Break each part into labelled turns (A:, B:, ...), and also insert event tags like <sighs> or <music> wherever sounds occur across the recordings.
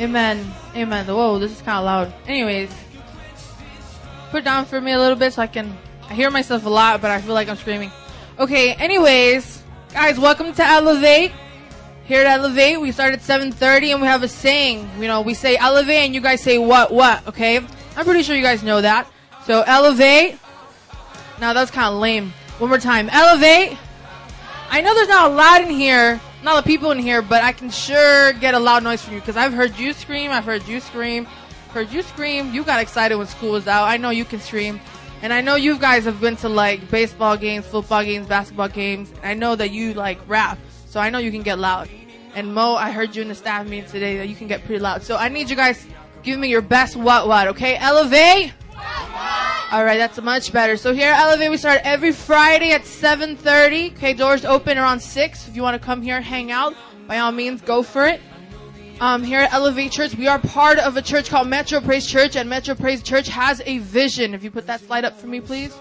A: Amen. Amen. Whoa, this is kind of loud. Anyways, put down for me a little bit so I can. I hear myself a lot, but I feel like I'm screaming. Okay. Anyways, guys, welcome to Elevate. Here at Elevate, we start at 7:30, and we have a saying. You know, we say Elevate, and you guys say what, what. Okay. I'm pretty sure you guys know that. So Elevate. Now that's kind of lame. One more time. Elevate. I know there's not a lot in here, not a lot of people in here, but I can sure get a loud noise from you because I've heard you scream. I've heard you scream. Heard you scream. You got excited when school was out. I know you can scream. And I know you guys have been to like baseball games, football games, basketball games. I know that you like rap. So I know you can get loud. And Mo, I heard you in the staff meeting today that you can get pretty loud. So I need you guys give me your best what what, okay? Elevate. All right, that's much better. So here at Elevate, we start every Friday at 7:30. Okay, doors open around six. If you want to come here, hang out, by all means, go for it. Um, here at Elevate Church, we are part of a church called Metro Praise Church, and Metro Praise Church has a vision. If you put that slide up for me, please.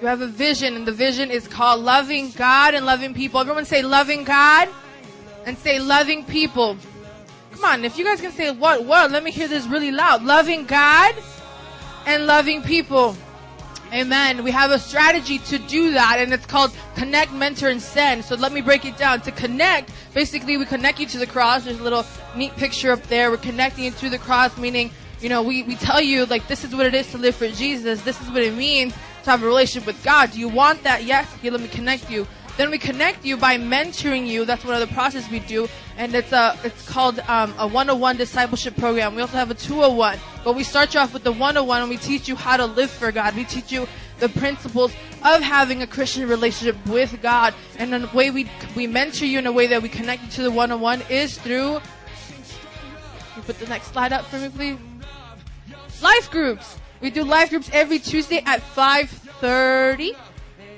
A: You have a vision, and the vision is called loving God and loving people. Everyone say loving God and say loving people. Come on, if you guys can say what, what, let me hear this really loud. Loving God and loving people. Amen. We have a strategy to do that, and it's called connect, mentor, and send. So let me break it down. To connect, basically, we connect you to the cross. There's a little neat picture up there. We're connecting you to the cross, meaning, you know, we, we tell you, like, this is what it is to live for Jesus. This is what it means to have a relationship with God. Do you want that? Yes. Okay, let me connect you. Then we connect you by mentoring you. That's one of the process we do, and it's a it's called um, a 101 discipleship program. We also have a 201, but we start you off with the 101, and we teach you how to live for God. We teach you the principles of having a Christian relationship with God, and the way we we mentor you in a way that we connect you to the 101 is through. Can you put the next slide up for me, please? Life groups. We do life groups every Tuesday at 5:30.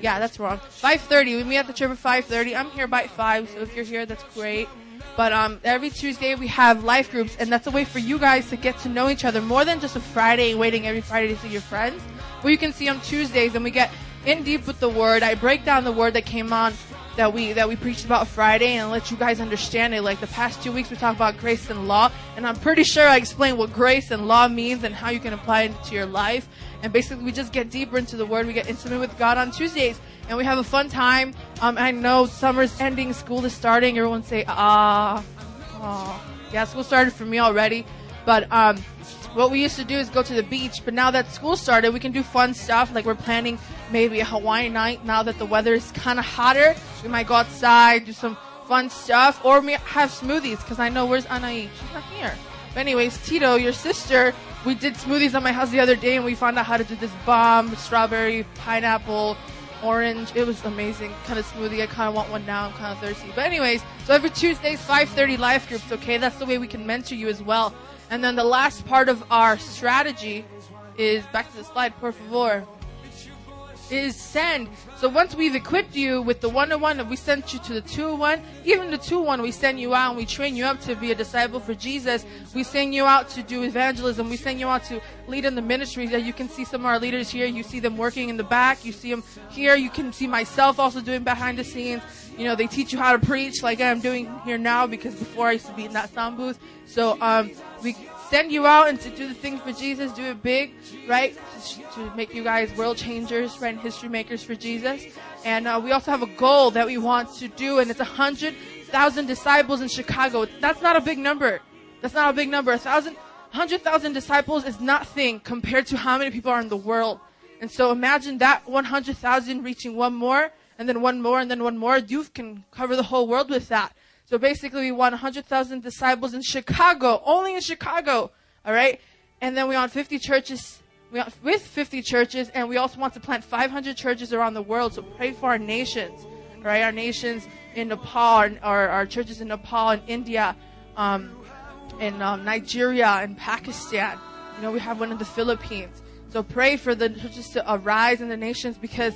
A: Yeah, that's wrong. 5:30. We meet at the church at 5:30. I'm here by 5, so if you're here, that's great. But um, every Tuesday we have life groups, and that's a way for you guys to get to know each other more than just a Friday waiting every Friday to see your friends. Well, you can see on Tuesdays, and we get in deep with the word. I break down the word that came on that we that we preached about Friday and let you guys understand it. Like the past two weeks, we talked about grace and law, and I'm pretty sure I explained what grace and law means and how you can apply it to your life. And basically, we just get deeper into the Word. We get intimate with God on Tuesdays, and we have a fun time. Um, I know summer's ending, school is starting. Everyone say, ah, ah. Yeah, school started for me already, but um, what we used to do is go to the beach. But now that school started, we can do fun stuff. Like we're planning maybe a Hawaiian night. Now that the weather is kind of hotter, we might go outside, do some fun stuff, or we have smoothies. Because I know where's Anai? She's not here. But anyways, Tito, your sister, we did smoothies at my house the other day, and we found out how to do this bomb strawberry, pineapple, orange. It was amazing kind of smoothie. I kind of want one now. I'm kind of thirsty. But anyways, so every Tuesdays, 5:30 life groups. Okay, that's the way we can mentor you as well. And then the last part of our strategy is back to the slide, por favor. Is send. So once we've equipped you with the one to one, we sent you to the two one. Even the two one, we send you out and we train you up to be a disciple for Jesus. We send you out to do evangelism. We send you out to lead in the ministries. That you can see some of our leaders here. You see them working in the back. You see them here. You can see myself also doing behind the scenes. You know, they teach you how to preach like I'm doing here now because before I used to be in that sound booth. So um, we send you out and to do the things for Jesus, do it big, right? To, to make you guys world changers, right? And history makers for Jesus. And uh, we also have a goal that we want to do, and it's a hundred thousand disciples in Chicago. That's not a big number. That's not a big number. A thousand, hundred thousand disciples is nothing compared to how many people are in the world. And so imagine that 100,000 reaching one more, and then one more, and then one more. You can cover the whole world with that. So basically, we want 100,000 disciples in Chicago, only in Chicago, all right? And then we want 50 churches, we want, with 50 churches, and we also want to plant 500 churches around the world. So pray for our nations, right? Our nations in Nepal, our, our, our churches in Nepal and India, um, in um, Nigeria and Pakistan. You know, we have one in the Philippines. So pray for the churches to arise in the nations because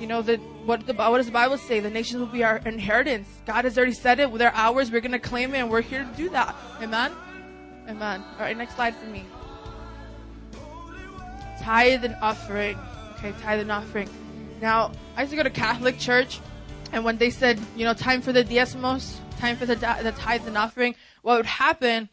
A: you know, the, what, the, what does the Bible say? The nations will be our inheritance. God has already said it. They're ours. We're going to claim it, and we're here to do that. Amen? Amen. All right, next slide for me. Tithe and offering. Okay, tithe and offering. Now, I used to go to Catholic church, And when they said, you know, time for the diezmos, time for the, the tithes and offering, what would happen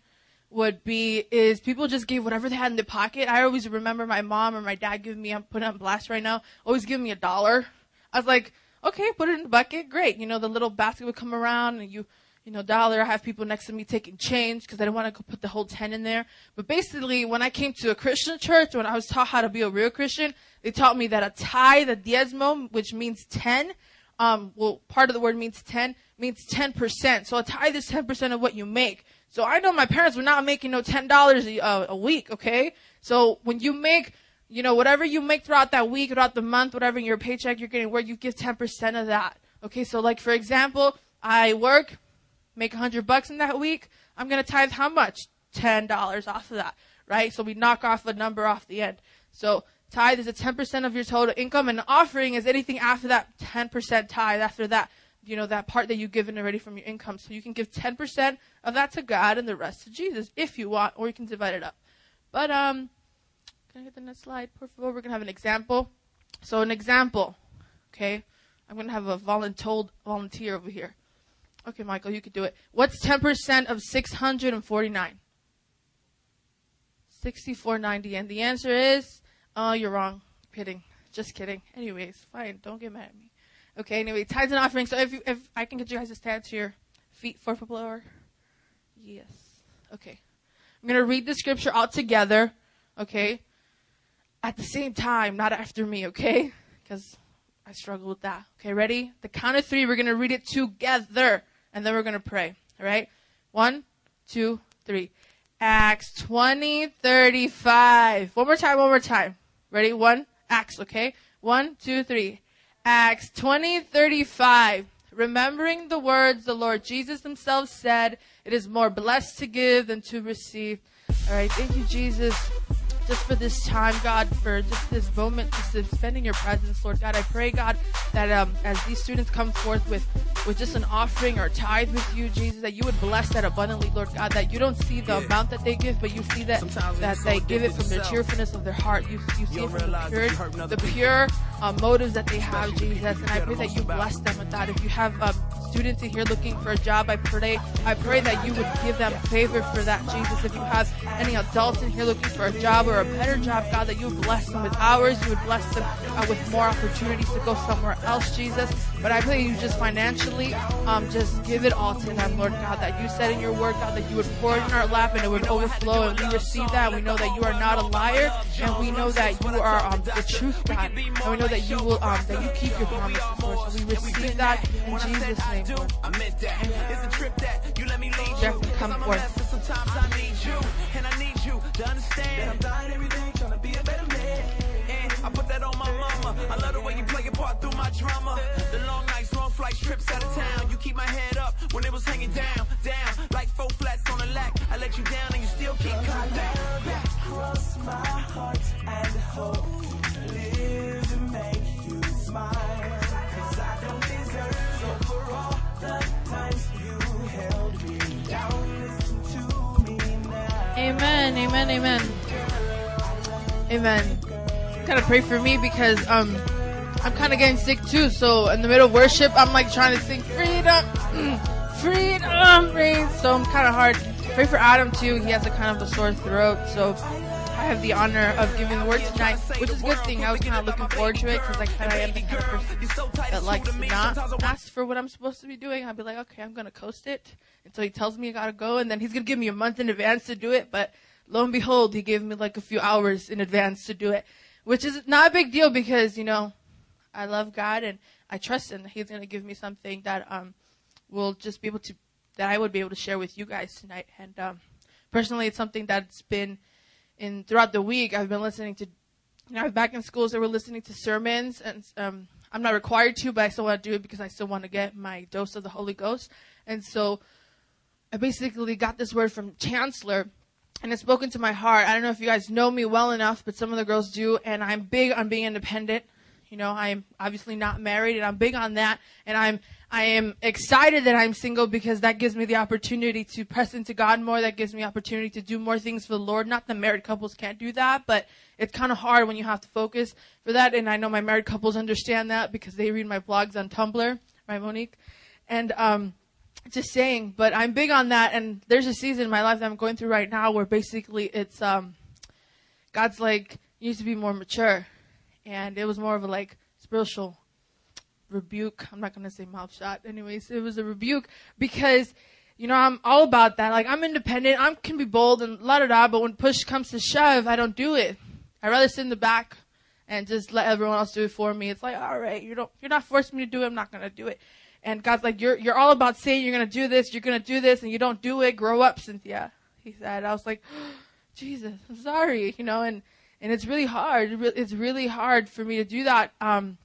A: would be is people just gave whatever they had in their pocket. I always remember my mom or my dad giving me, I'm putting on blast right now, always giving me a dollar. I was like, okay, put it in the bucket, great. You know, the little basket would come around and you, you know, dollar. I have people next to me taking change because I didn't want to put the whole 10 in there. But basically, when I came to a Christian church, when I was taught how to be a real Christian, they taught me that a tithe, a diezmo, which means 10, um, well, part of the word means 10, means 10%. So a tithe is 10% of what you make. So I know my parents were not making no $10 a, uh, a week, okay? So when you make, you know, whatever you make throughout that week, throughout the month, whatever your paycheck you're getting, where you give 10% of that. Okay, so like for example, I work, make 100 bucks in that week, I'm gonna tithe how much? $10 off of that, right? So we knock off a number off the end. So tithe is a 10% of your total income and offering is anything after that 10% tithe after that you know, that part that you've given already from your income. So you can give 10% of that to God and the rest to Jesus if you want, or you can divide it up. But, um, can I get the next slide, por favor? We're going to have an example. So an example, okay? I'm going to have a volunteer over here. Okay, Michael, you could do it. What's 10% of 649? 6490. And the answer is, oh, you're wrong. Kidding. Just kidding. Anyways, fine. Don't get mad at me. Okay, anyway, tithes and offerings. So if you, if I can get you guys to stand to your feet for floor. Yes. Okay. I'm going to read the scripture all together. Okay. At the same time, not after me, okay? Because I struggle with that. Okay, ready? The count of three, we're going to read it together. And then we're going to pray. All right? One, two, three. Acts 20, 35. One more time, one more time. Ready? One. Acts, okay? One, two, three. Acts 20:35 remembering the words the Lord Jesus himself said it is more blessed to give than to receive. All right thank you Jesus just for this time, God, for just this moment, just spending your presence, Lord God. I pray, God, that um, as these students come forth with, with just an offering or tithe with you, Jesus, that you would bless that abundantly, Lord God, that you don't see the yeah. amount that they give, but you see that that they give it from the cheerfulness of their heart. You, you see it from the pure, the pure uh, motives that they have, Jesus. And I pray that you bless them with that. If you have um, students in here looking for a job, I pray, I pray that you would give them favor for that, Jesus. If you have any adults in here looking for a job or a better job, God, that you would bless them with hours, you would bless them uh, with more opportunities to go somewhere else, Jesus. But I pray you just financially, um, just give it all to them, Lord God, that you said in your word, God, that you would pour it in our lap and it would overflow, and we receive that. We know that you are not a liar, and we know that you are um, the truth, God, and we know that you will, um, that you keep your promises, Lord. So we receive that in Jesus' name, Lord. Jeff, come forth. Sometimes I need you, and I need you to understand I'm dying everything, trying to be a better man. And I put that on my mama. I love the way you play your part through my drama. The long nights, long flights, trips out of town. You keep my head up when it was hanging down, down. Like four flats on a lack. I let you down and you still keep coming back. Cross my heart and hope. Live to make you smile. Amen, amen, amen. Amen. Kind of pray for me because um I'm kind of getting sick too. So in the middle of worship, I'm like trying to sing freedom, <clears throat> freedom reigns. So I'm kind of hard. Pray for Adam too. He has a kind of a sore throat. So I have the honor of giving the word tonight, which is a good thing. I was kind of looking forward to it because I kind of am the kind of person that likes to not ask for what I'm supposed to be doing. I'll be like, okay, I'm gonna coast it until he tells me I gotta go, and then he's gonna give me a month in advance to do it. But lo and behold, he gave me like a few hours in advance to do it, which is not a big deal because you know I love God and I trust him that He's gonna give me something that um will just be able to that I would be able to share with you guys tonight. And um, personally, it's something that's been in throughout the week, I've been listening to, you know, back in schools, they were listening to sermons, and um, I'm not required to, but I still want to do it because I still want to get my dose of the Holy Ghost. And so I basically got this word from Chancellor, and it's spoken to my heart. I don't know if you guys know me well enough, but some of the girls do, and I'm big on being independent. You know, I'm obviously not married, and I'm big on that, and I'm I am excited that I'm single because that gives me the opportunity to press into God more. That gives me opportunity to do more things for the Lord. Not that married couples can't do that, but it's kind of hard when you have to focus for that. And I know my married couples understand that because they read my blogs on Tumblr, right, Monique? And um, just saying, but I'm big on that. And there's a season in my life that I'm going through right now where basically it's um, God's like you need to be more mature, and it was more of a like spiritual rebuke. I'm not gonna say mouth shot. Anyways, it was a rebuke because you know, I'm all about that. Like, I'm independent. I can be bold and la da da, but when push comes to shove, I don't do it. I'd rather sit in the back and just let everyone else do it for me. It's like, all right, you don't, you're not forcing me to do it. I'm not going to do it. And God's like, you're, you're all about saying you're going to do this, you're going to do this, and you don't do it. Grow up, Cynthia. He said. I was like, oh, <gasps> Jesus, I'm sorry, you know, and, and it's really hard. It's really hard for me to do that. Um,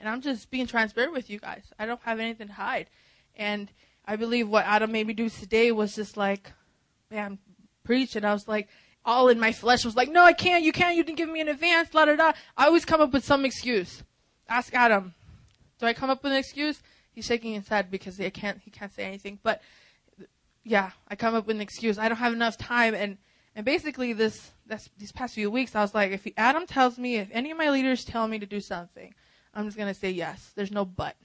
A: and I'm just being transparent with you guys. I don't have anything to hide. And, I believe what Adam made me do today was just like, man, preach. And I was like, all in my flesh was like, no, I can't, you can't, you didn't give me an advance, la da da. I always come up with some excuse. Ask Adam. Do I come up with an excuse? He's shaking his head because he can't, he can't say anything. But yeah, I come up with an excuse. I don't have enough time. And, and basically this, these past few weeks, I was like, if Adam tells me, if any of my leaders tell me to do something, I'm just going to say yes. There's no but.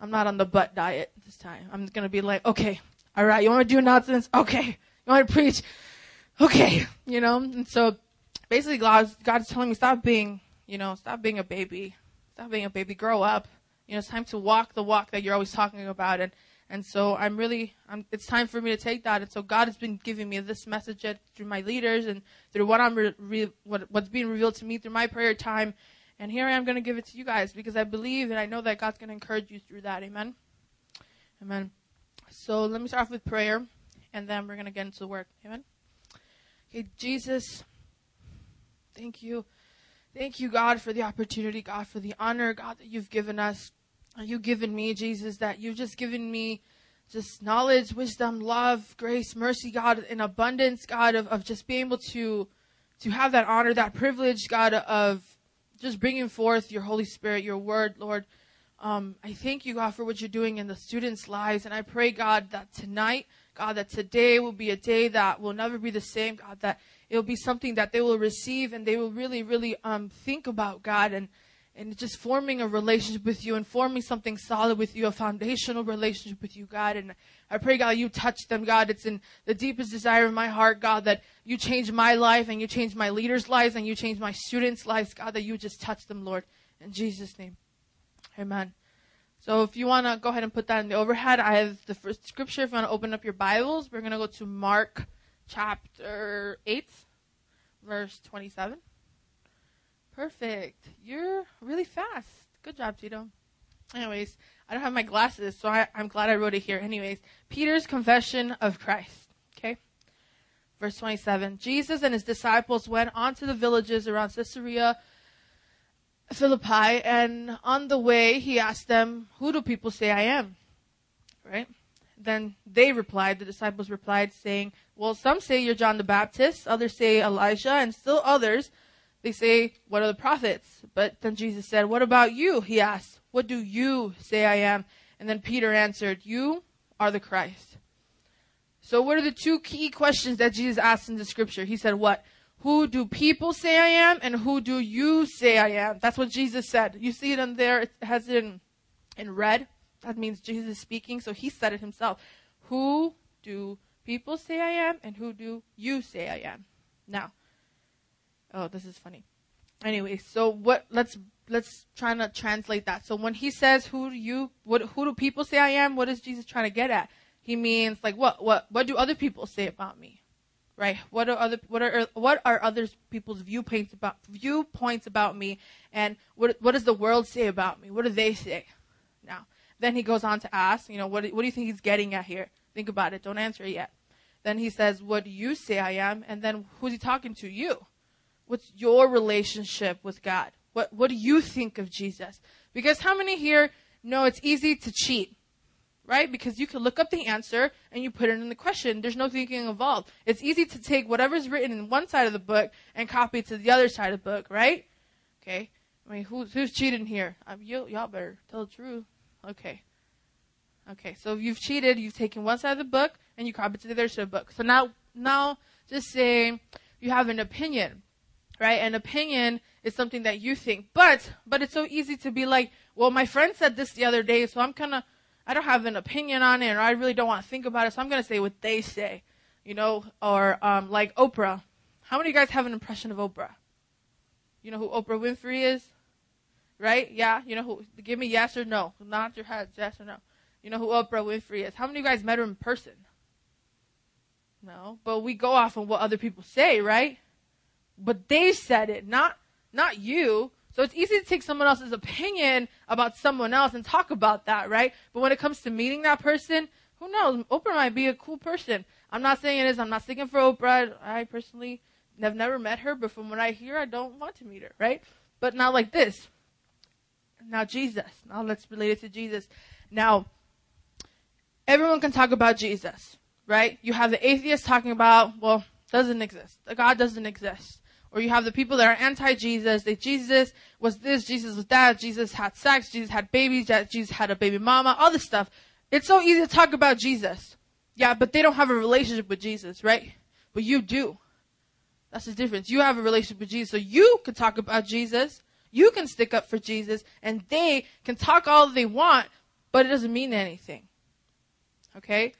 A: I'm not on the butt diet this time. I'm gonna be like, okay, all right, you want to do nonsense? Okay, you want to preach? Okay, you know. And so, basically, God, God's telling me stop being, you know, stop being a baby, stop being a baby, grow up. You know, it's time to walk the walk that you're always talking about, and and so I'm really, I'm, it's time for me to take that. And so God has been giving me this message through my leaders and through what I'm re- re- what, what's being revealed to me through my prayer time and here I am going to give it to you guys because I believe and I know that God's going to encourage you through that. Amen. Amen. So let me start off with prayer and then we're going to get into the work. Amen. Okay, Jesus, thank you. Thank you, God, for the opportunity, God, for the honor, God, that you've given us. You've given me, Jesus, that you've just given me just knowledge, wisdom, love, grace, mercy, God, in abundance, God, of, of just being able to to have that honor, that privilege, God, of just bringing forth your Holy Spirit, your word, Lord. Um, I thank you, God, for what you're doing in the students' lives. And I pray, God, that tonight, God, that today will be a day that will never be the same, God, that it will be something that they will receive and they will really, really um, think about, God, and, and just forming a relationship with you and forming something solid with you, a foundational relationship with you, God. And I pray, God, you touch them, God. It's in the deepest desire of my heart, God, that you change my life and you change my leaders' lives and you change my students' lives, God, that you just touch them, Lord. In Jesus' name. Amen. So if you want to go ahead and put that in the overhead, I have the first scripture. If you want to open up your Bibles, we're going to go to Mark chapter 8, verse 27. Perfect. You're really fast. Good job, Tito. Anyways, I don't have my glasses, so I, am glad I wrote it here. Anyways, Peter's confession of Christ. Okay? Verse 27. Jesus and his disciples went on to the villages around Caesarea Philippi, and on the way he asked them, Who do people say I am? Right? Then they replied, the disciples replied, saying, Well, some say you're John the Baptist, others say Elijah, and still others, they say, What are the prophets? But then Jesus said, What about you? He asked. What do you say I am? And then Peter answered, You are the Christ. So what are the two key questions that Jesus asked in the scripture? He said, What? Who do people say I am? And who do you say I am? That's what Jesus said. You see it in there. It has it in, in red. That means Jesus is speaking. So he said it himself. Who do people say I am? And who do you say I am? Now, oh, this is funny. Anyway, so what, let's let's try to translate that. So when he says, "Who do you? What? Who do people say I am?" What is Jesus trying to get at? He means like, what? What? What do other people say about me? Right? What are other? What are what are other people's viewpoints about viewpoints about me? And what what does the world say about me? What do they say? Now, then he goes on to ask, you know, what what do you think he's getting at here? Think about it. Don't answer it yet. Then he says, "What do you say I am?" And then who's he talking to? You. What's your relationship with God? What, what do you think of Jesus? Because how many here know it's easy to cheat? Right? Because you can look up the answer and you put it in the question. There's no thinking involved. It's easy to take whatever's written in one side of the book and copy it to the other side of the book, right? Okay. I mean, who's, who's cheating here? Um, you, y'all better tell the truth. Okay. Okay. So if you've cheated, you've taken one side of the book and you copy it to the other side of the book. So now, now, just say you have an opinion right? An opinion is something that you think, but, but it's so easy to be like, well, my friend said this the other day, so I'm kind of, I don't have an opinion on it, or I really don't want to think about it, so I'm gonna say what they say, you know, or, um, like Oprah. How many of you guys have an impression of Oprah? You know who Oprah Winfrey is? Right? Yeah? You know who, give me yes or no. Not your heads, yes or no. You know who Oprah Winfrey is. How many of you guys met her in person? No, but we go off on what other people say, right? But they said it, not not you. So it's easy to take someone else's opinion about someone else and talk about that, right? But when it comes to meeting that person, who knows? Oprah might be a cool person. I'm not saying it is. I'm not speaking for Oprah. I personally have never met her, but from what I hear, I don't want to meet her, right? But not like this. Now Jesus. Now let's relate it to Jesus. Now, everyone can talk about Jesus, right? You have the atheist talking about, well, doesn't exist. God doesn't exist. Or you have the people that are anti-Jesus. That Jesus was this, Jesus was that, Jesus had sex, Jesus had babies, Jesus had a baby mama, all this stuff. It's so easy to talk about Jesus. Yeah, but they don't have a relationship with Jesus, right? But you do. That's the difference. You have a relationship with Jesus, so you can talk about Jesus. You can stick up for Jesus, and they can talk all they want, but it doesn't mean anything. Okay?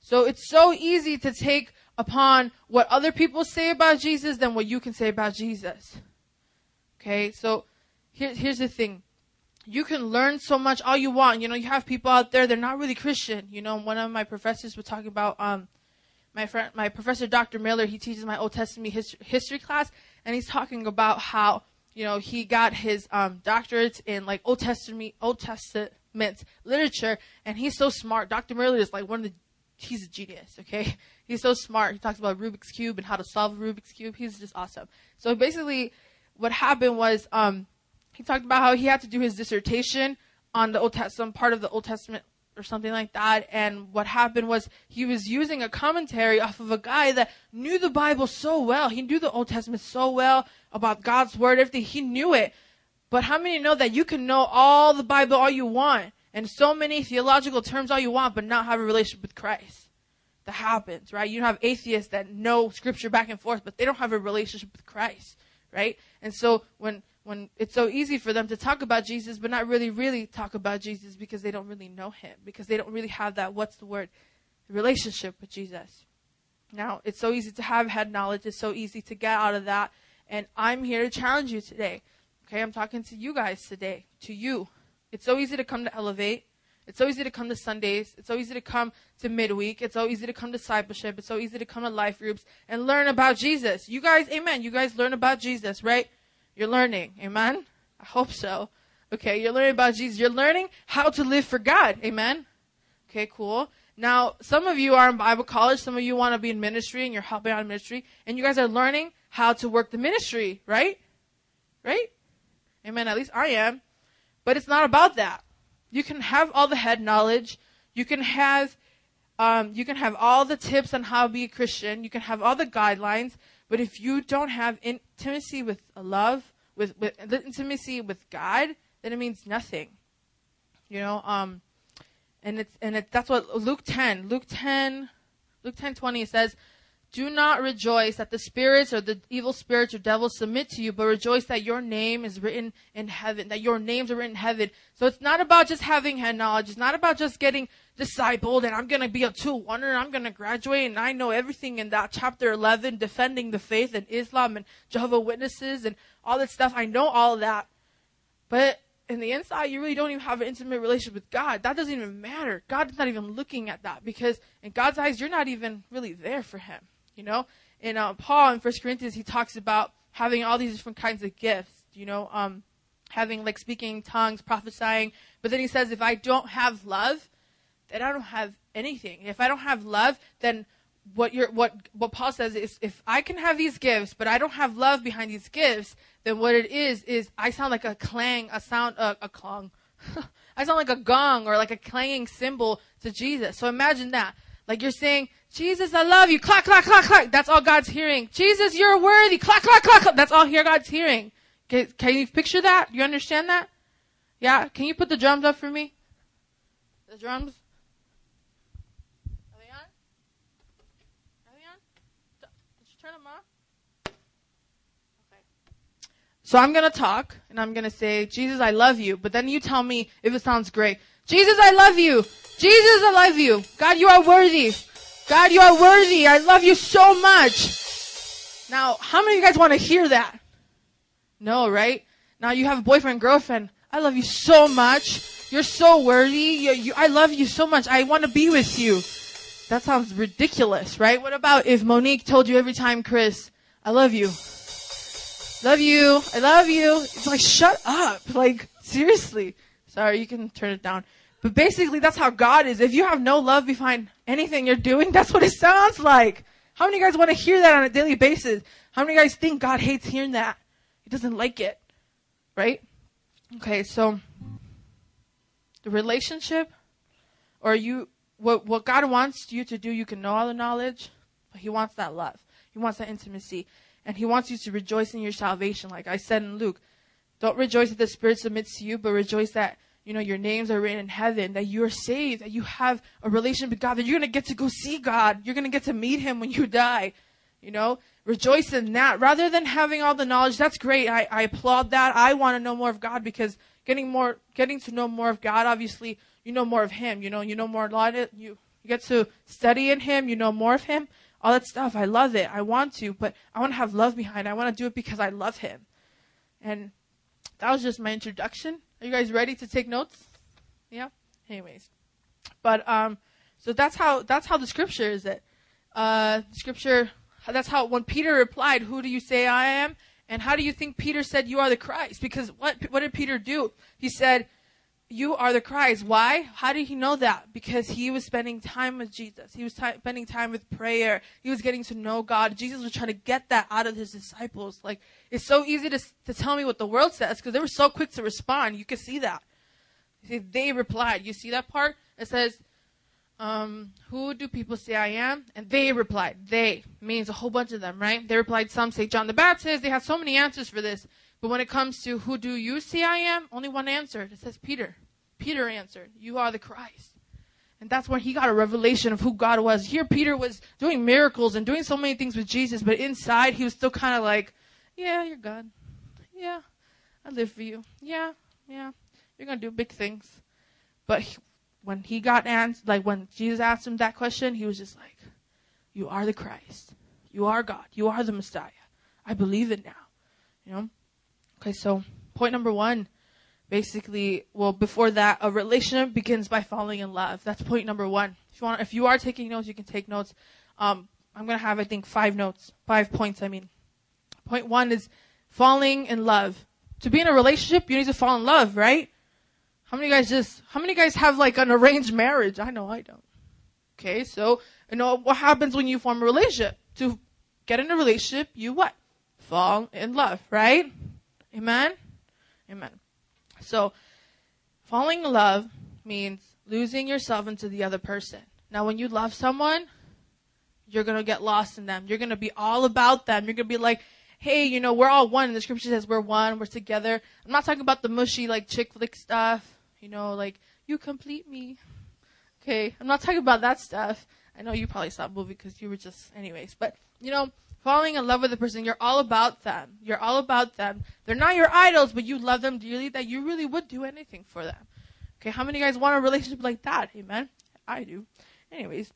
A: So it's so easy to take upon what other people say about Jesus than what you can say about Jesus. Okay? So here, here's the thing. You can learn so much all you want. You know, you have people out there, they're not really Christian. You know, one of my professors was talking about, um, my friend, my professor, Dr. Miller, he teaches my Old Testament history, history class, and he's talking about how, you know, he got his, um, doctorates in like Old Testament, Old Testament literature, and he's so smart. Dr. Miller is like one of the he's a genius, okay? <laughs> He's so smart. He talks about Rubik's Cube and how to solve Rubik's Cube. He's just awesome. So basically, what happened was, um, he talked about how he had to do his dissertation on the Old Testament, part of the Old Testament or something like that. And what happened was he was using a commentary off of a guy that knew the Bible so well. He knew the Old Testament so well about God's word, everything. He knew it. But how many know that you can know all the Bible all you want and so many theological terms all you want, but not have a relationship with Christ? That happens, right? You have atheists that know scripture back and forth, but they don't have a relationship with Christ, right? And so when when it's so easy for them to talk about Jesus, but not really, really talk about Jesus because they don't really know him, because they don't really have that, what's the word, relationship with Jesus. Now, it's so easy to have head knowledge, it's so easy to get out of that, and I'm here to challenge you today. Okay, I'm talking to you guys today, to you. It's so easy to come to Elevate. It's so easy to come to Sundays. It's so easy to come to midweek. It's so easy to come to discipleship. It's so easy to come to life groups and learn about Jesus. You guys, amen. You guys learn about Jesus, right? You're learning, amen? I hope so. Okay, you're learning about Jesus. You're learning how to live for God, amen? Okay, cool. Now, some of you are in Bible college, some of you want to be in ministry and you're helping out in ministry, and you guys are learning how to work the ministry, right? Right? Amen. At least I am. But it's not about that. You can have all the head knowledge. You can have, um, you can have all the tips on how to be a Christian. You can have all the guidelines. But if you don't have intimacy with love, with, with intimacy with God, then it means nothing. You know, um, and it's, and it, that's what Luke 10, Luke 10, Luke 10, 20 says, do not rejoice that the spirits or the evil spirits or devils submit to you, but rejoice that your name is written in heaven, that your names are written in heaven. So it's not about just having head knowledge. It's not about just getting discipled and I'm going to be a two wonder and I'm going to graduate and I know everything in that chapter 11, defending the faith and Islam and Jehovah Witnesses and all that stuff. I know all that. But in the inside, you really don't even have an intimate relationship with God. That doesn't even matter. God's not even looking at that because in God's eyes, you're not even really there for Him. You know, in uh, Paul in First Corinthians, he talks about having all these different kinds of gifts. You know, um, having like speaking tongues, prophesying. But then he says, if I don't have love, then I don't have anything. If I don't have love, then what you're, what, what Paul says is, if I can have these gifts, but I don't have love behind these gifts, then what it is, is I sound like a clang, a sound, uh, a clong. <laughs> I sound like a gong or like a clanging cymbal to Jesus. So imagine that. Like you're saying, Jesus, I love you. Clack, clack, clack, clack. That's all God's hearing. Jesus, you're worthy. Clack, clack, clack, clack. That's all here God's hearing. Can, can you picture that? You understand that? Yeah? Can you put the drums up for me? The drums? Are they on? Are they on? Did you turn them off? Okay. So I'm gonna talk and I'm gonna say, Jesus, I love you. But then you tell me if it sounds great. Jesus, I love you. Jesus, I love you. God, you are worthy. God, you are worthy. I love you so much. Now, how many of you guys want to hear that? No, right? Now you have a boyfriend, girlfriend. I love you so much. You're so worthy. You, you, I love you so much. I want to be with you. That sounds ridiculous, right? What about if Monique told you every time, Chris, I love you. Love you. I love you. It's like, shut up. Like, seriously. Sorry, you can turn it down. But basically, that's how God is. If you have no love behind anything you're doing, that's what it sounds like. How many guys want to hear that on a daily basis? How many guys think God hates hearing that? He doesn't like it. Right? Okay, so the relationship or you what what God wants you to do, you can know all the knowledge, but he wants that love. He wants that intimacy. And he wants you to rejoice in your salvation. Like I said in Luke, don't rejoice that the Spirit submits to you, but rejoice that you know, your names are written in heaven, that you're saved, that you have a relationship with God, that you're going to get to go see God. You're going to get to meet Him when you die. You know, rejoice in that rather than having all the knowledge. That's great. I, I applaud that. I want to know more of God because getting more, getting to know more of God, obviously, you know more of Him. You know, you know more a lot of you, you get to study in Him. You know more of Him. All that stuff. I love it. I want to, but I want to have love behind. I want to do it because I love Him. And that was just my introduction. Are you guys ready to take notes? Yeah. Anyways, but um, so that's how that's how the scripture is. It uh, scripture. That's how when Peter replied, "Who do you say I am?" And how do you think Peter said, "You are the Christ"? Because what what did Peter do? He said, "You are the Christ." Why? How did he know that? Because he was spending time with Jesus. He was t- spending time with prayer. He was getting to know God. Jesus was trying to get that out of his disciples. Like it's so easy to, to tell me what the world says because they were so quick to respond. You could see that. See, they replied. You see that part? It says, um, who do people say I am? And they replied. They means a whole bunch of them, right? They replied, some say John the Baptist. They had so many answers for this. But when it comes to who do you see I am, only one answer. It says Peter. Peter answered, you are the Christ. And that's when he got a revelation of who God was. Here Peter was doing miracles and doing so many things with Jesus, but inside he was still kind of like, yeah, you're God. Yeah, I live for you. Yeah, yeah, you're gonna do big things. But he, when he got answered, like when Jesus asked him that question, he was just like, "You are the Christ. You are God. You are the Messiah. I believe it now." You know. Okay, so point number one, basically, well, before that, a relationship begins by falling in love. That's point number one. If you want, if you are taking notes, you can take notes. Um, I'm gonna have, I think, five notes, five points. I mean. Point one is falling in love. To be in a relationship, you need to fall in love, right? How many guys just, how many guys have like an arranged marriage? I know I don't. Okay, so, you know, what happens when you form a relationship? To get in a relationship, you what? Fall in love, right? Amen? Amen. So, falling in love means losing yourself into the other person. Now, when you love someone, you're gonna get lost in them. You're gonna be all about them. You're gonna be like, hey, you know, we're all one. The scripture says we're one, we're together. I'm not talking about the mushy, like, chick flick stuff. You know, like, you complete me. Okay, I'm not talking about that stuff. I know you probably saw the movie because you were just, anyways. But, you know, falling in love with a person, you're all about them. You're all about them. They're not your idols, but you love them dearly that you really would do anything for them. Okay, how many guys want a relationship like that? Amen? I do. Anyways,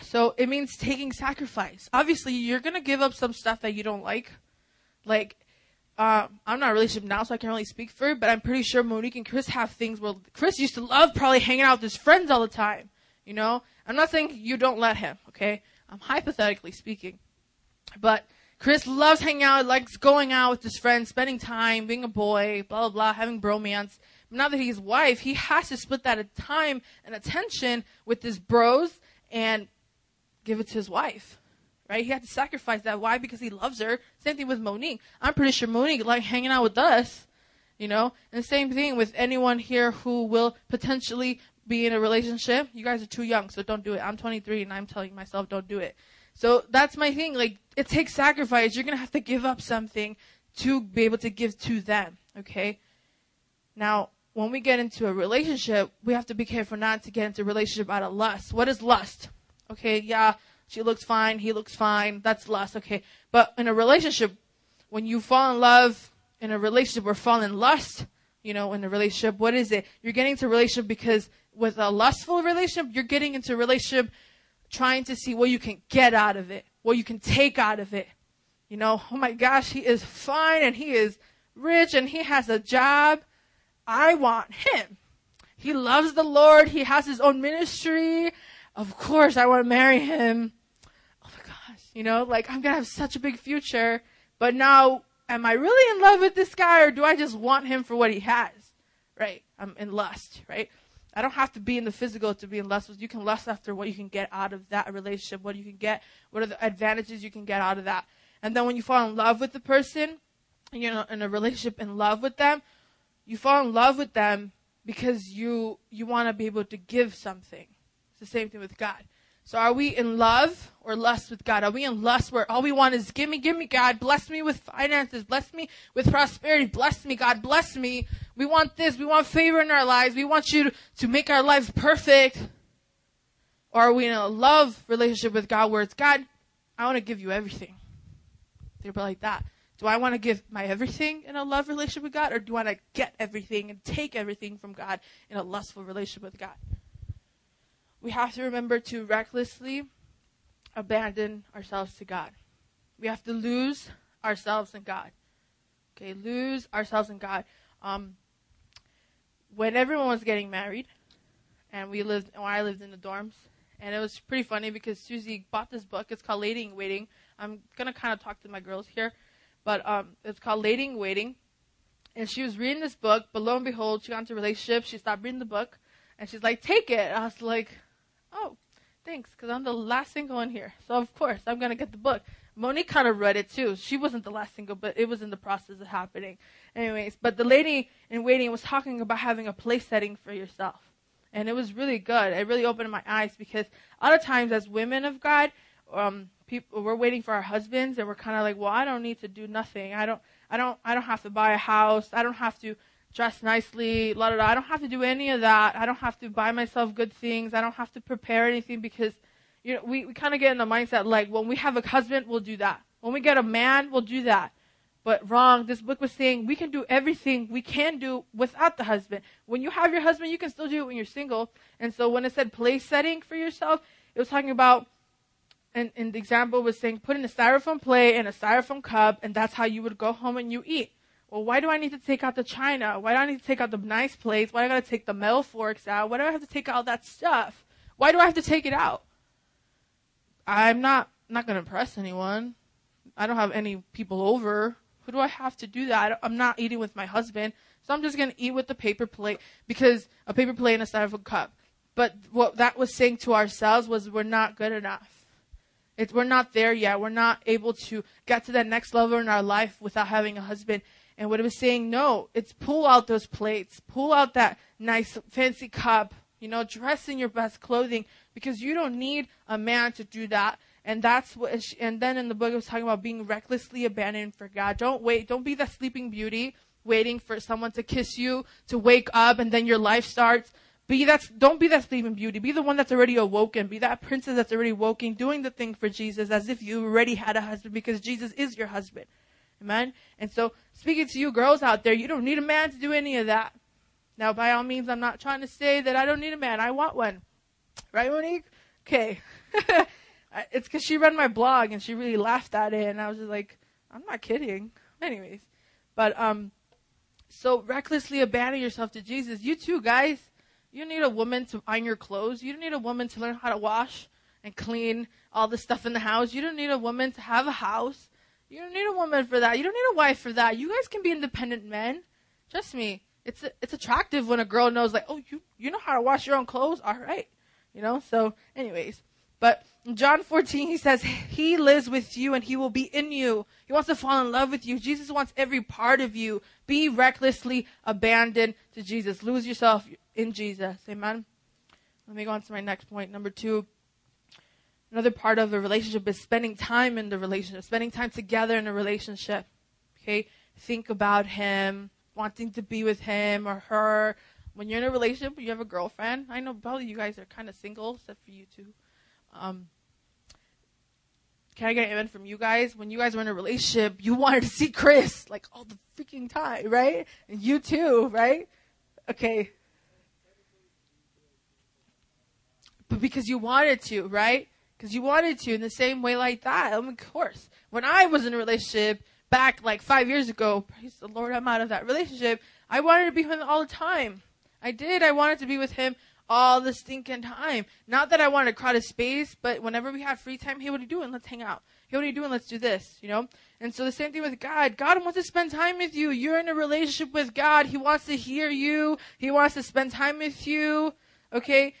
A: so it means taking sacrifice. Obviously, you're gonna give up some stuff that you don't like. Like, uh, I'm not in a relationship now, so I can't really speak for it, but I'm pretty sure Monique and Chris have things where Chris used to love probably hanging out with his friends all the time. You know? I'm not saying you don't let him, okay? I'm hypothetically speaking. But Chris loves hanging out, likes going out with his friends, spending time, being a boy, blah, blah, blah, having bromance. But now that he's wife, he has to split that time and attention with his bros and give it to his wife right? He had to sacrifice that. Why? Because he loves her. Same thing with Monique. I'm pretty sure Monique like hanging out with us, you know? And same thing with anyone here who will potentially be in a relationship. You guys are too young, so don't do it. I'm 23 and I'm telling myself don't do it. So that's my thing. Like, it takes sacrifice. You're gonna have to give up something to be able to give to them, okay? Now, when we get into a relationship, we have to be careful not to get into a relationship out of lust. What is lust? Okay, yeah, she looks fine. He looks fine. That's lust. Okay. But in a relationship, when you fall in love in a relationship or fall in lust, you know, in a relationship, what is it? You're getting into a relationship because with a lustful relationship, you're getting into a relationship trying to see what you can get out of it, what you can take out of it. You know, oh my gosh, he is fine and he is rich and he has a job. I want him. He loves the Lord. He has his own ministry. Of course, I want to marry him. Oh my gosh, you know, like I'm going to have such a big future. But now, am I really in love with this guy or do I just want him for what he has? Right? I'm in lust, right? I don't have to be in the physical to be in lust. You can lust after what you can get out of that relationship, what you can get, what are the advantages you can get out of that. And then when you fall in love with the person, and you're in a relationship in love with them, you fall in love with them because you you want to be able to give something. It's the same thing with God. So are we in love or lust with God? Are we in lust where all we want is give me, give me God, bless me with finances, bless me with prosperity, bless me, God, bless me. We want this, we want favor in our lives, we want you to, to make our lives perfect. Or are we in a love relationship with God where it's God, I want to give you everything. They're like that. Do I want to give my everything in a love relationship with God, or do I want to get everything and take everything from God in a lustful relationship with God? We have to remember to recklessly abandon ourselves to God. We have to lose ourselves in God. Okay, lose ourselves in God. Um, when everyone was getting married, and we lived, when I lived in the dorms, and it was pretty funny because Susie bought this book. It's called Lady in Waiting. I'm gonna kind of talk to my girls here but um, it's called Lady in Waiting. And she was reading this book, but lo and behold, she got into a relationship. She stopped reading the book, and she's like, "Take it." I was like, "Oh, thanks," because I'm the last single in here, so of course I'm gonna get the book. Monique kind of read it too. She wasn't the last single, but it was in the process of happening. Anyways, but the lady in waiting was talking about having a place setting for yourself. And it was really good. It really opened my eyes because a lot of times as women of God, um, people we're waiting for our husbands and we're kind of like well i don't need to do nothing i don't i don't i don't have to buy a house i don't have to dress nicely la, la, la. i don't have to do any of that i don't have to buy myself good things i don't have to prepare anything because you know we, we kind of get in the mindset like when we have a husband we'll do that when we get a man we'll do that but wrong this book was saying we can do everything we can do without the husband when you have your husband you can still do it when you're single and so when it said place setting for yourself it was talking about and, and the example was saying put in a styrofoam plate and a styrofoam cup, and that's how you would go home and you eat. Well, why do I need to take out the china? Why do I need to take out the nice plates? Why do I gotta take the metal forks out? Why do I have to take out that stuff? Why do I have to take it out? I'm not not gonna impress anyone. I don't have any people over. Who do I have to do that? I'm not eating with my husband, so I'm just gonna eat with the paper plate because a paper plate and a styrofoam cup. But what that was saying to ourselves was we're not good enough. It's, we're not there yet. We're not able to get to that next level in our life without having a husband. And what it was saying, no, it's pull out those plates, pull out that nice fancy cup, you know, dress in your best clothing because you don't need a man to do that. And that's what, she, and then in the book it was talking about being recklessly abandoned for God. Don't wait, don't be that sleeping beauty waiting for someone to kiss you, to wake up, and then your life starts. Be that, don't be that sleeping beauty. Be the one that's already awoken. Be that princess that's already woken, doing the thing for Jesus as if you already had a husband because Jesus is your husband. Amen? And so, speaking to you girls out there, you don't need a man to do any of that. Now, by all means, I'm not trying to say that I don't need a man. I want one. Right, Monique? Okay. <laughs> it's because she read my blog and she really laughed at it, and I was just like, I'm not kidding. Anyways. But, um, so recklessly abandon yourself to Jesus. You too, guys. You need a woman to iron your clothes. You don't need a woman to learn how to wash and clean all the stuff in the house. You don't need a woman to have a house. You don't need a woman for that. You don't need a wife for that. You guys can be independent men. Trust me. It's it's attractive when a girl knows like, "Oh, you you know how to wash your own clothes." All right. You know? So, anyways, but John 14, he says, He lives with you and He will be in you. He wants to fall in love with you. Jesus wants every part of you. Be recklessly abandoned to Jesus. Lose yourself in Jesus. Amen. Let me go on to my next point. Number two. Another part of a relationship is spending time in the relationship, spending time together in a relationship. Okay? Think about Him, wanting to be with Him or her. When you're in a relationship, you have a girlfriend. I know probably you guys are kind of single, except for you two. Um, can I get an amen from you guys? When you guys were in a relationship, you wanted to see Chris like all the freaking time, right? And you too, right? Okay. But because you wanted to, right? Because you wanted to in the same way like that. of course. When I was in a relationship back like five years ago, praise the Lord, I'm out of that relationship. I wanted to be with him all the time. I did. I wanted to be with him all the stinking time. Not that I wanted to crowd his space, but whenever we had free time, hey, what are you doing? Let's hang out. Hey, what are you doing? Let's do this, you know? And so the same thing with God. God wants to spend time with you. You're in a relationship with God. He wants to hear you. He wants to spend time with you. Okay?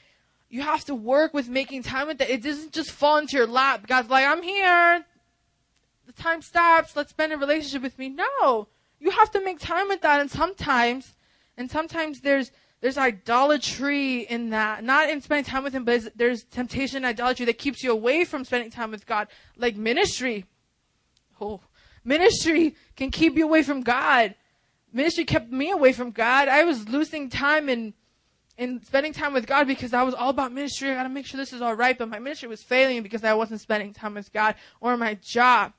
A: You have to work with making time with that. It doesn't just fall into your lap. God's like, I'm here. The time stops. Let's spend a relationship with me. No. You have to make time with that. And sometimes, and sometimes there's, there's idolatry in that. Not in spending time with Him, but there's temptation and idolatry that keeps you away from spending time with God. Like ministry. Oh, ministry can keep you away from God. Ministry kept me away from God. I was losing time in, in spending time with God because I was all about ministry. I gotta make sure this is alright, but my ministry was failing because I wasn't spending time with God or my job.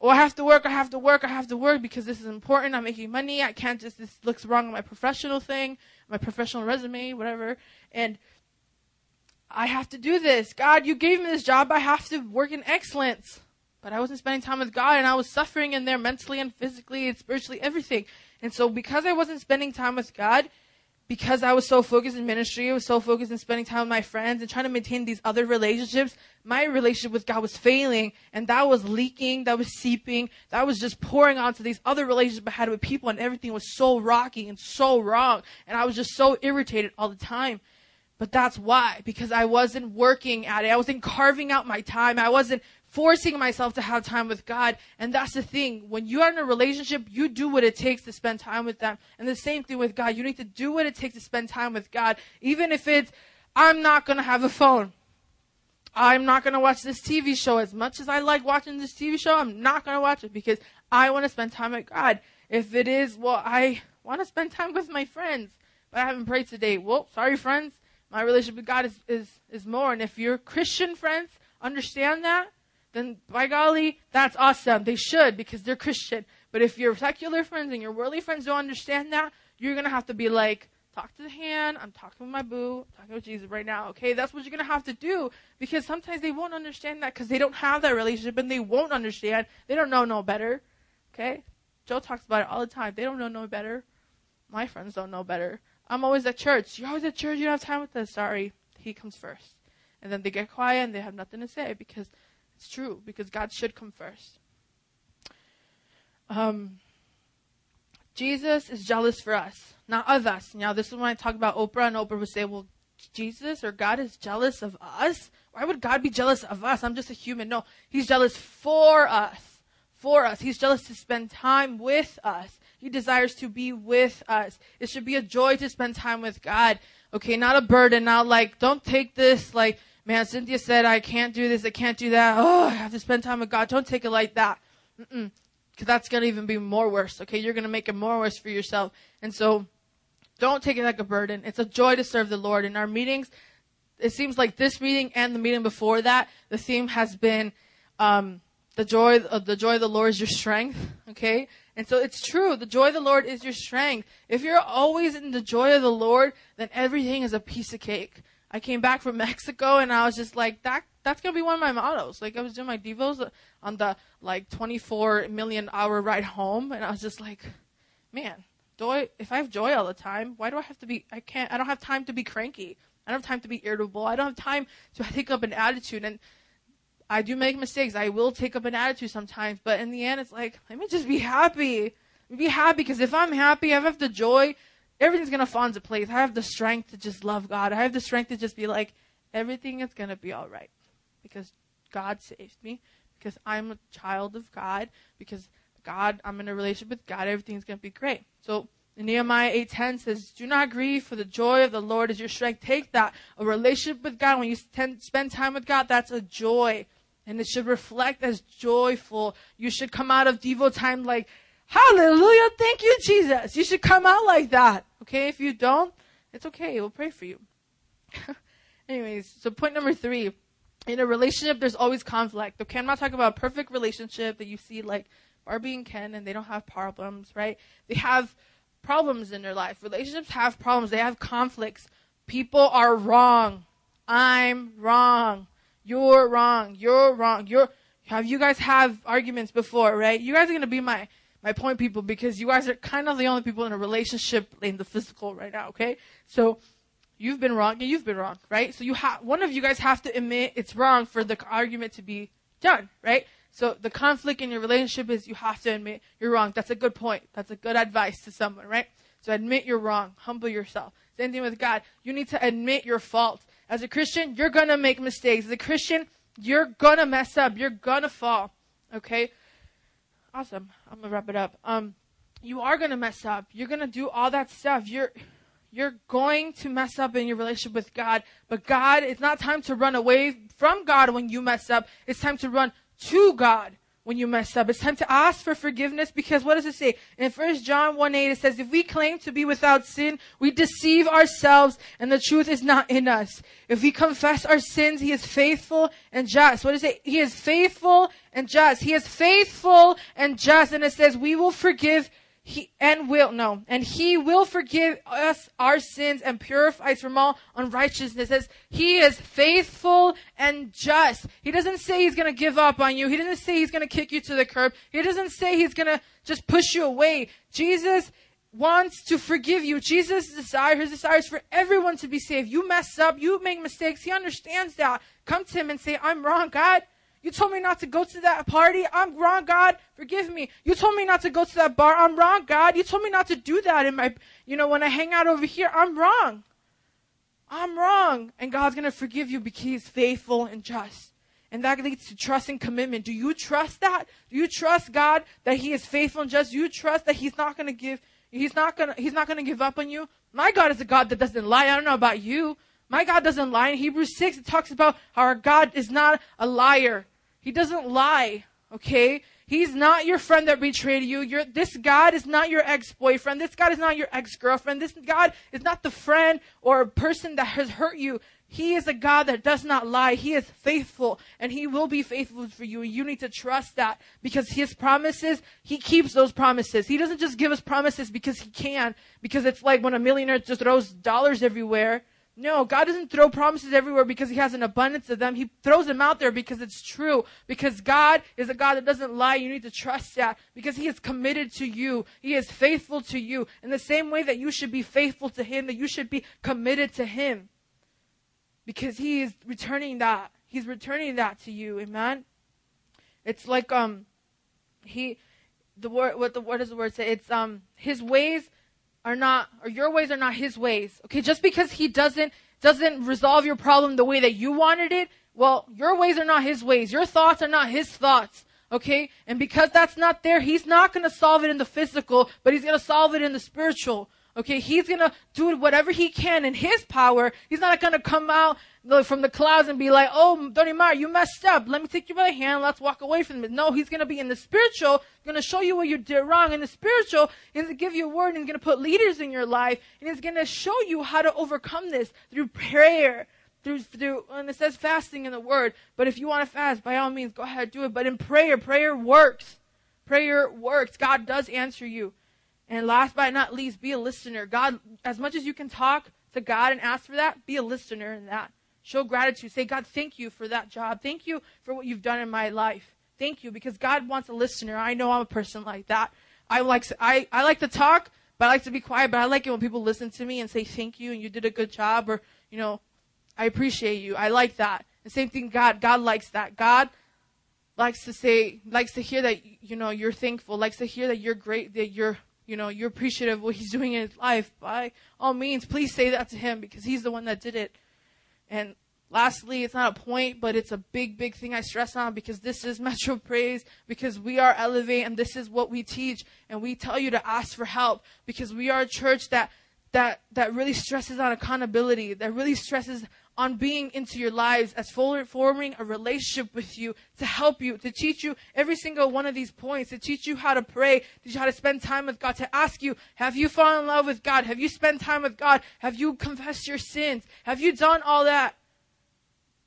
A: Oh, I have to work, I have to work, I have to work because this is important. I'm making money. I can't just, this looks wrong on my professional thing, my professional resume, whatever. And I have to do this. God, you gave me this job. I have to work in excellence. But I wasn't spending time with God and I was suffering in there mentally and physically and spiritually, everything. And so because I wasn't spending time with God, because I was so focused in ministry, I was so focused in spending time with my friends and trying to maintain these other relationships, my relationship with God was failing and that was leaking, that was seeping, that was just pouring onto these other relationships I had with people and everything was so rocky and so wrong. And I was just so irritated all the time. But that's why, because I wasn't working at it. I wasn't carving out my time. I wasn't forcing myself to have time with God. And that's the thing. When you are in a relationship, you do what it takes to spend time with them. And the same thing with God. You need to do what it takes to spend time with God. Even if it's, I'm not going to have a phone. I'm not going to watch this TV show. As much as I like watching this TV show, I'm not going to watch it because I want to spend time with God. If it is, well, I want to spend time with my friends, but I haven't prayed today. Well, sorry, friends. My relationship with God is, is, is more. And if your Christian friends understand that, then by golly, that's awesome. They should because they're Christian. But if your secular friends and your worldly friends don't understand that, you're going to have to be like, talk to the hand. I'm talking with my boo. I'm talking with Jesus right now. Okay, that's what you're gonna have to do because sometimes they won't understand that because they don't have that relationship and they won't understand. They don't know no better. Okay, Joe talks about it all the time. They don't know no better. My friends don't know better. I'm always at church. You're always at church. You don't have time with us. Sorry, he comes first, and then they get quiet and they have nothing to say because it's true because God should come first. Um, Jesus is jealous for us, not of us. Now, this is when I talk about Oprah, and Oprah would say, well, Jesus or God is jealous of us? Why would God be jealous of us? I'm just a human. No, He's jealous for us. For us. He's jealous to spend time with us. He desires to be with us. It should be a joy to spend time with God. Okay, not a burden. Not like, don't take this like, man, Cynthia said I can't do this, I can't do that. Oh, I have to spend time with God. Don't take it like that. Mm-mm. Cause that's gonna even be more worse. Okay, you're gonna make it more worse for yourself. And so, don't take it like a burden. It's a joy to serve the Lord. In our meetings, it seems like this meeting and the meeting before that, the theme has been, um, the joy of the joy of the Lord is your strength. Okay, and so it's true. The joy of the Lord is your strength. If you're always in the joy of the Lord, then everything is a piece of cake. I came back from <laughs> Mexico and I was just like, that that's gonna be one of my mottos. Like I was doing my devos on the like 24 million hour ride home, and I was just like, man, joy. If I have joy all the time, why do I have to be? I can't. I don't have time to be cranky. I don't have time to be irritable. I don't have time to take up an attitude. And I do make mistakes. I will take up an attitude sometimes, but in the end, it's like, let me just be happy. Be happy because if I'm happy, I have the joy everything's gonna fall into place. I have the strength to just love God. I have the strength to just be like, everything is gonna be all right because God saved me, because I'm a child of God, because God, I'm in a relationship with God. Everything's gonna be great. So Nehemiah 8:10 says, "Do not grieve, for the joy of the Lord is your strength." Take that a relationship with God. When you spend time with God, that's a joy, and it should reflect as joyful. You should come out of Devo time like Hallelujah. Thank you, Jesus. You should come out like that. Okay. If you don't, it's okay. We'll pray for you. <laughs> Anyways, so point number three. in a relationship, there's always conflict. Okay, I'm not talking about a perfect relationship that you see like Barbie and Ken and they don't have problems, right? They have problems in their life. Relationships have problems. They have conflicts. People are wrong. I'm wrong. You're wrong. You're wrong. You're, have you guys have arguments before, right? You guys are going to be my, my point people because you guys are kind of the only people in a relationship in the physical right now, okay? So, you've been wrong and you've been wrong, right? So you have, one of you guys have to admit it's wrong for the argument to be done, right? So the conflict in your relationship is you have to admit you're wrong. That's a good point. That's a good advice to someone, right? So admit you're wrong. Humble yourself. Same thing with God. You need to admit your fault. As a Christian, you're gonna make mistakes. As a Christian, you're gonna mess up. You're gonna fall. Okay? Awesome. I'm gonna wrap it up. Um, you are gonna mess up. You're gonna do all that stuff. You're you're going to mess up in your relationship with God. But God, it's not time to run away from God when you mess up. It's time to run to God when you mess up. It's time to ask for forgiveness because what does it say? In 1 John 1 8, it says, If we claim to be without sin, we deceive ourselves and the truth is not in us. If we confess our sins, He is faithful and just. What does it? He is faithful and just. He is faithful and just. And it says, We will forgive he and will no and he will forgive us our sins and purify us from all unrighteousness as he is faithful and just. He doesn't say he's going to give up on you. He doesn't say he's going to kick you to the curb. He doesn't say he's going to just push you away. Jesus wants to forgive you. Jesus desire his desire is for everyone to be saved. You mess up you make mistakes. He understands that. Come to him and say i'm wrong god you told me not to go to that party. I'm wrong, God. Forgive me. You told me not to go to that bar. I'm wrong, God. You told me not to do that in my, you know, when I hang out over here. I'm wrong. I'm wrong. And God's going to forgive you because He's faithful and just. And that leads to trust and commitment. Do you trust that? Do you trust God that He is faithful and just? Do you trust that He's not going to give, He's not going to, He's not going to give up on you? My God is a God that doesn't lie. I don't know about you. My God doesn't lie. In Hebrews 6, it talks about how our God is not a liar. He doesn't lie, okay? He's not your friend that betrayed you. This God is not your ex-boyfriend. This God is not your ex-girlfriend. This God is not the friend or person that has hurt you. He is a God that does not lie. He is faithful and he will be faithful for you. And You need to trust that because his promises, he keeps those promises. He doesn't just give us promises because he can, because it's like when a millionaire just throws dollars everywhere. No, God doesn't throw promises everywhere because He has an abundance of them. He throws them out there because it's true. Because God is a God that doesn't lie. You need to trust that because He is committed to you. He is faithful to you in the same way that you should be faithful to Him, that you should be committed to Him. Because He is returning that. He's returning that to you. Amen. It's like, um, He, the word, what the, what does the word say? It's, um, His ways are not, or your ways are not his ways. Okay, just because he doesn't, doesn't resolve your problem the way that you wanted it, well, your ways are not his ways. Your thoughts are not his thoughts. Okay? And because that's not there, he's not gonna solve it in the physical, but he's gonna solve it in the spiritual. Okay, he's gonna do whatever he can in his power. He's not gonna come out from the clouds and be like, "Oh, Donimar, you messed up. Let me take you by the hand. Let's walk away from it." No, he's gonna be in the spiritual, gonna show you what you did wrong. In the spiritual, he's gonna give you a word and he's gonna put leaders in your life, and he's gonna show you how to overcome this through prayer, through through. And it says fasting in the word, but if you want to fast, by all means, go ahead and do it. But in prayer, prayer works. Prayer works. God does answer you. And last but not least, be a listener. God, as much as you can talk to God and ask for that, be a listener in that. Show gratitude. Say, God, thank you for that job. Thank you for what you've done in my life. Thank you because God wants a listener. I know I'm a person like that. I like I, I like to talk, but I like to be quiet. But I like it when people listen to me and say thank you and you did a good job or you know, I appreciate you. I like that. The same thing. God God likes that. God likes to say likes to hear that you know you're thankful. Likes to hear that you're great. That you're you know, you're appreciative of what he's doing in his life, by all means, please say that to him because he's the one that did it. And lastly, it's not a point, but it's a big, big thing I stress on because this is <laughs> Metro Praise, because we are Elevate, and this is what we teach. And we tell you to ask for help because we are a church that, that, that really stresses on accountability, that really stresses on being into your lives as forming a relationship with you to help you, to teach you every single one of these points, to teach you how to pray, to teach you how to spend time with God, to ask you, have you fallen in love with God? Have you spent time with God? Have you confessed your sins? Have you done all that?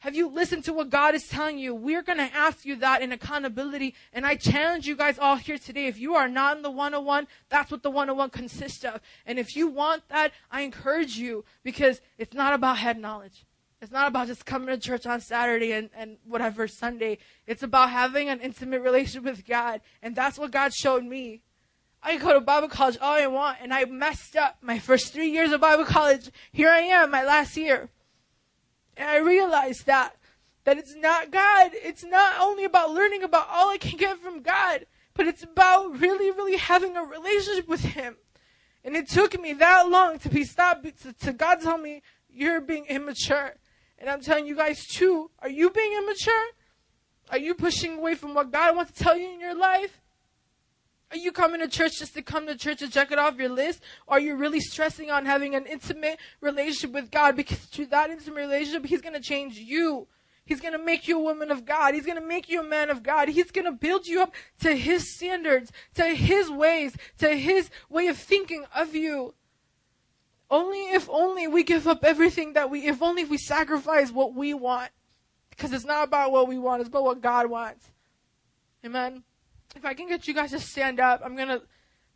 A: Have you listened to what God is telling you? We're going to ask you that in accountability. And I challenge you guys all here today. If you are not in the 101, that's what the 101 consists of. And if you want that, I encourage you because it's not about head knowledge. It's not about just coming to church on Saturday and, and whatever Sunday. It's about having an intimate relationship with God. And that's what God showed me. I go to Bible college all I want and I messed up my first three years of Bible college. Here I am, my last year. And I realized that, that it's not God. It's not only about learning about all I can get from God, but it's about really, really having a relationship with Him. And it took me that long to be stopped, to, to God tell me, you're being immature. And I'm telling you guys too, are you being immature? Are you pushing away from what God wants to tell you in your life? Are you coming to church just to come to church and check it off your list? Or are you really stressing on having an intimate relationship with God? Because through that intimate relationship, He's going to change you. He's going to make you a woman of God. He's going to make you a man of God. He's going to build you up to His standards, to His ways, to His way of thinking of you. Only if only we give up everything that we, if only if we sacrifice what we want. Because it's not about what we want, it's about what God wants. Amen. If I can get you guys to stand up, I'm gonna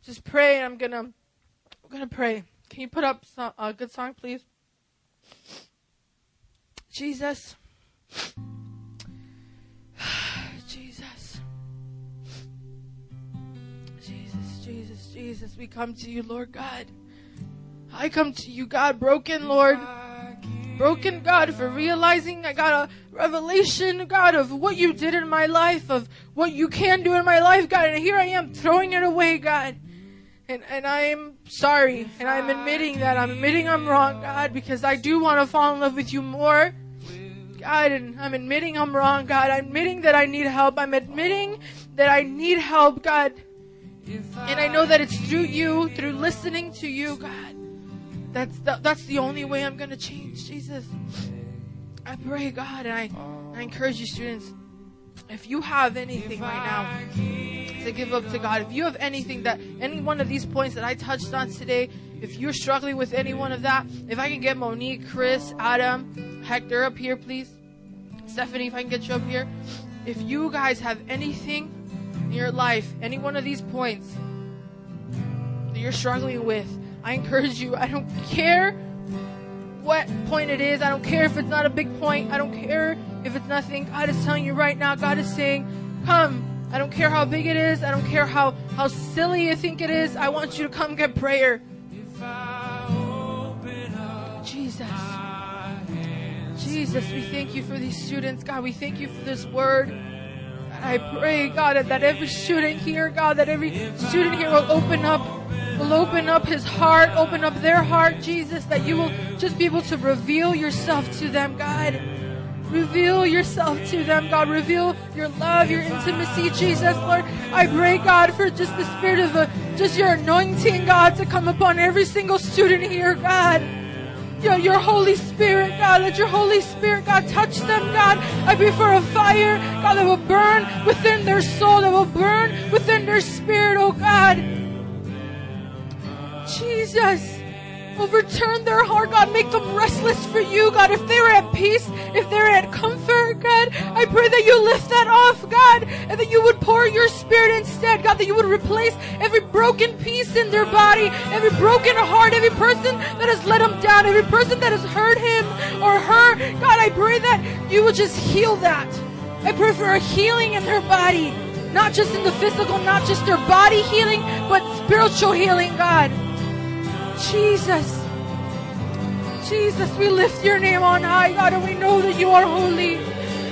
A: just pray and I'm gonna, I'm gonna pray. Can you put up some, a good song, please? Jesus. <sighs> Jesus. Jesus, Jesus, Jesus, we come to you, Lord God. I come to you, God, broken, Lord. Broken, God, for realizing I got a revelation, God, of what you did in my life, of what you can do in my life, God. And here I am throwing it away, God. And, and I am sorry. And I'm admitting that. I'm admitting I'm wrong, God, because I do want to fall in love with you more. God, and I'm admitting I'm wrong, God. I'm admitting that I need help. I'm admitting that I need help, God. And I know that it's through you, through listening to you, God. That's the, that's the only way I'm going to change, Jesus. I pray, God, and I, I encourage you, students, if you have anything right now to give up to God, if you have anything that, any one of these points that I touched on today, if you're struggling with any one of that, if I can get Monique, Chris, Adam, Hector up here, please. Stephanie, if I can get you up here. If you guys have anything in your life, any one of these points that you're struggling with, I encourage you. I don't care what point it is. I don't care if it's not a big point. I don't care if it's nothing. God is telling you right now. God is saying, come. I don't care how big it is. I don't care how, how silly you think it is. I want you to come get prayer. Jesus. Jesus, we thank you for these students. God, we thank you for this word. And I pray, God, that every student here, God, that every student here will open up will open up his heart, open up their heart, Jesus, that you will just be able to reveal yourself to them, God. Reveal yourself to them, God. Reveal your love, your intimacy, Jesus, Lord. I pray, God, for just the spirit of a, just your anointing, God, to come upon every single student here, God. Your, your Holy Spirit, God, let your Holy Spirit, God, touch them, God. I pray for a fire, God, that will burn within their soul, that will burn within their spirit, oh God. Jesus. Overturn their heart, God. Make them restless for you, God. If they're at peace, if they're at comfort, God, I pray that you lift that off, God, and that you would pour your spirit instead, God, that you would replace every broken piece in their body, every broken heart, every person that has let them down, every person that has hurt him or her. God, I pray that you would just heal that. I pray for a healing in their body, not just in the physical, not just their body healing, but spiritual healing, God. Jesus. Jesus, we lift your name on high, God, and we know that you are holy.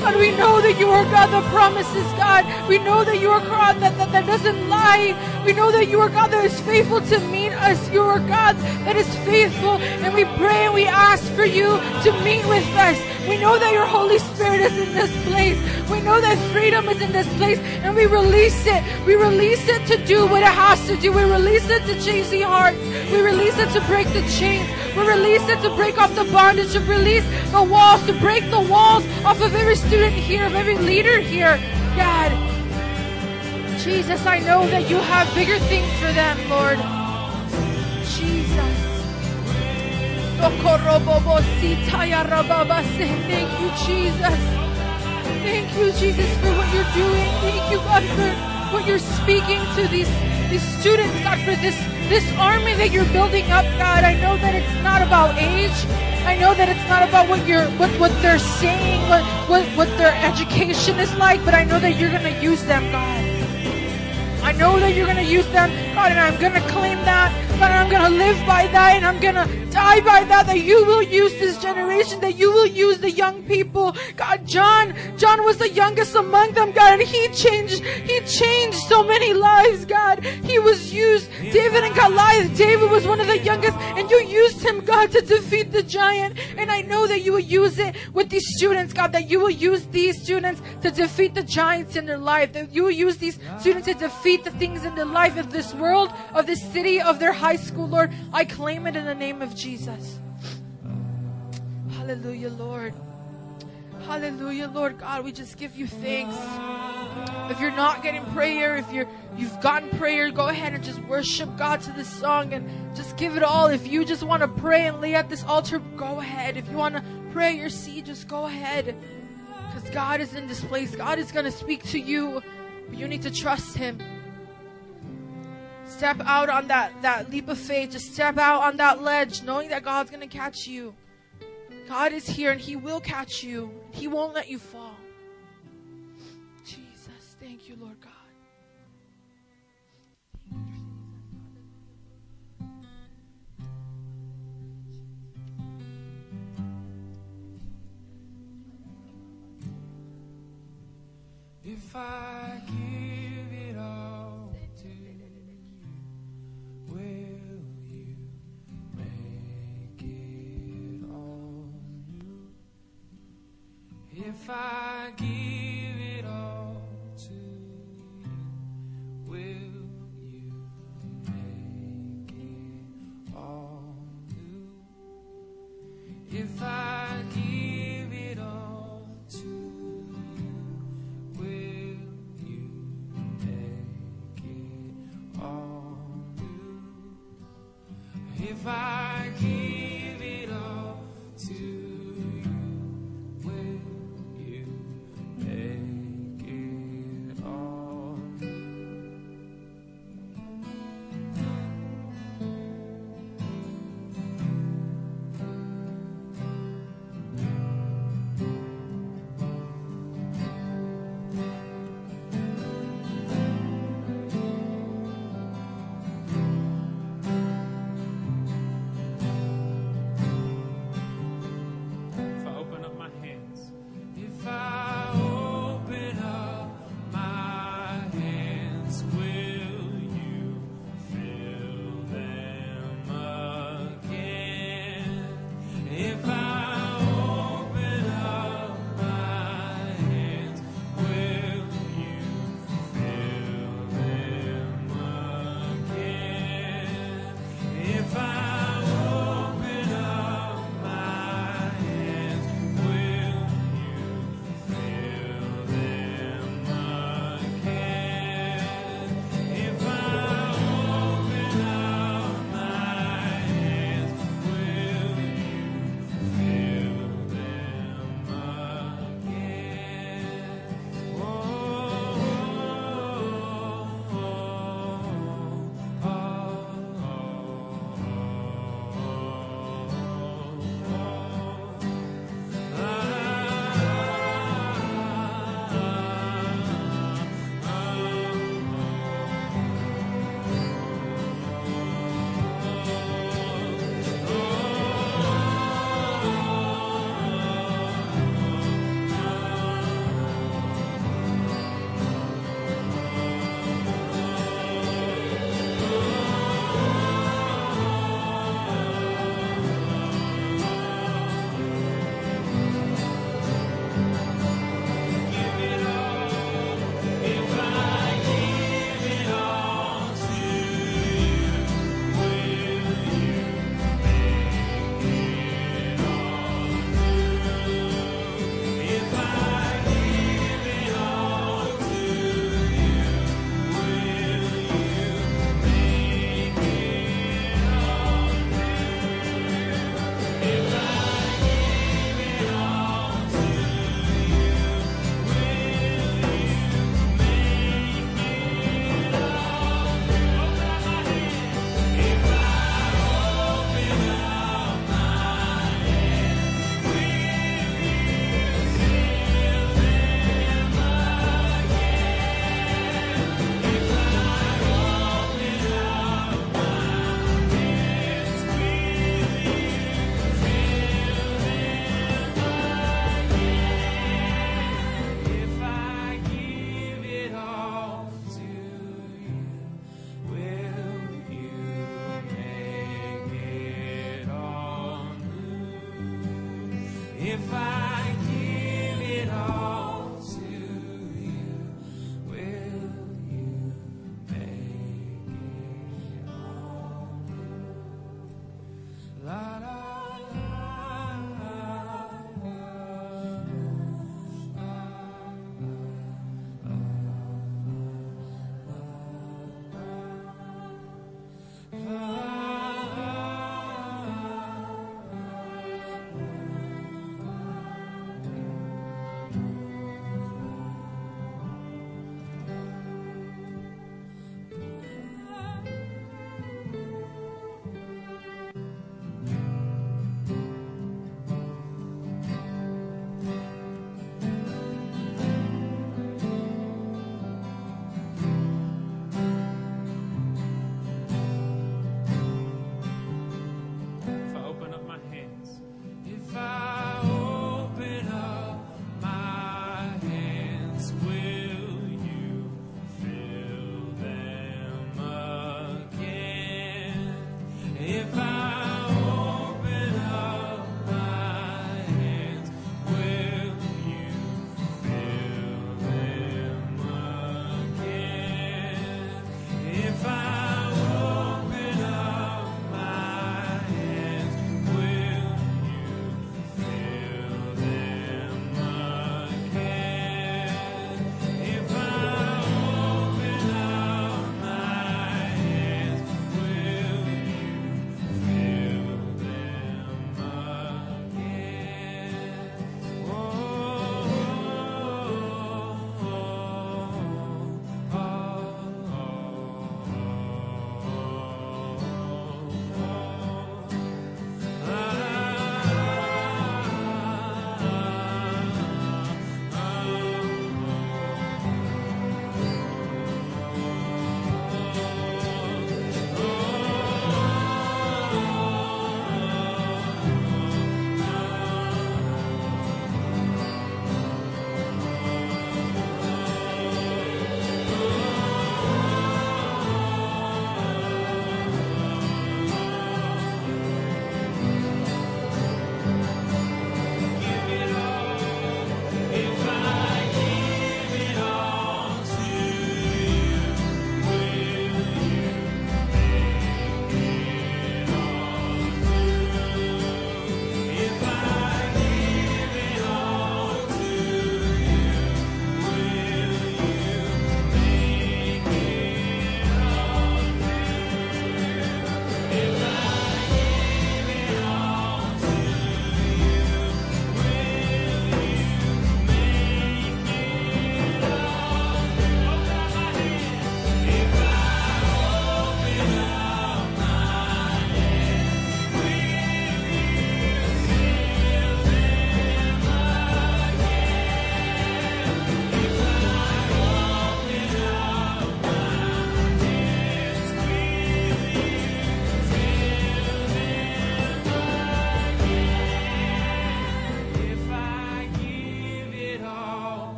A: God, we know that you are God that promises, God. We know that you are God that, that, that doesn't lie. We know that you are God that is faithful to meet us. You are God that is faithful. And we pray and we ask for you to meet with us. We know that your Holy Spirit is in this place. We know that freedom is in this place. And we release it. We release it to do what it has to do. We release it to change the hearts. We release it to break the chains. We release it to break off the bondage, to release the walls, to break the walls off of every student here, of every leader here. God, Jesus, I know that you have bigger things for them, Lord. Jesus. Thank you, Jesus. Thank you, Jesus, for what you're doing. Thank you, God, for what you're speaking to these, these students, God, for this, this army that you're building up, God. I know that it's not about age. I know that it's not about what you're what, what they're saying, what, what, what their education is like, but I know that you're gonna use them, God. I know that you're to use them, God, and I'm to claim that, God, and I'm to live by that, and I'm going die by that, that you will use this generation, that you will use the young people. God, John, John was the youngest among them, God, and he changed, he changed so many lives, God. He was used, David and Goliath, David was one of the youngest, and you used him, God, to defeat the giant, and I know that you will use it with these students, God, that you will use these students to defeat the giants in their life, that you will use these students to defeat the things in the life of this world, of this city, of their high school, Lord. I claim it in the name of Jesus. Hallelujah, Lord. Hallelujah, Lord God. We just give you thanks. If you're not getting prayer, if you're you've gotten prayer, go ahead and just worship God to this song and just give it all. If you just want to pray and lay at this altar, go ahead. If you want to pray your seed, just go ahead. Because God is in this place. God is to speak to you. But you need to trust Him. Step out on that, that leap of faith. Just step out on that ledge, knowing that God's going to catch you. God is here and He will catch you. He won't let you fall. Jesus, thank you, Lord God.
B: If I give If I give it all to you, will you make it all new? If I give it all to you, will you make it all new? If I give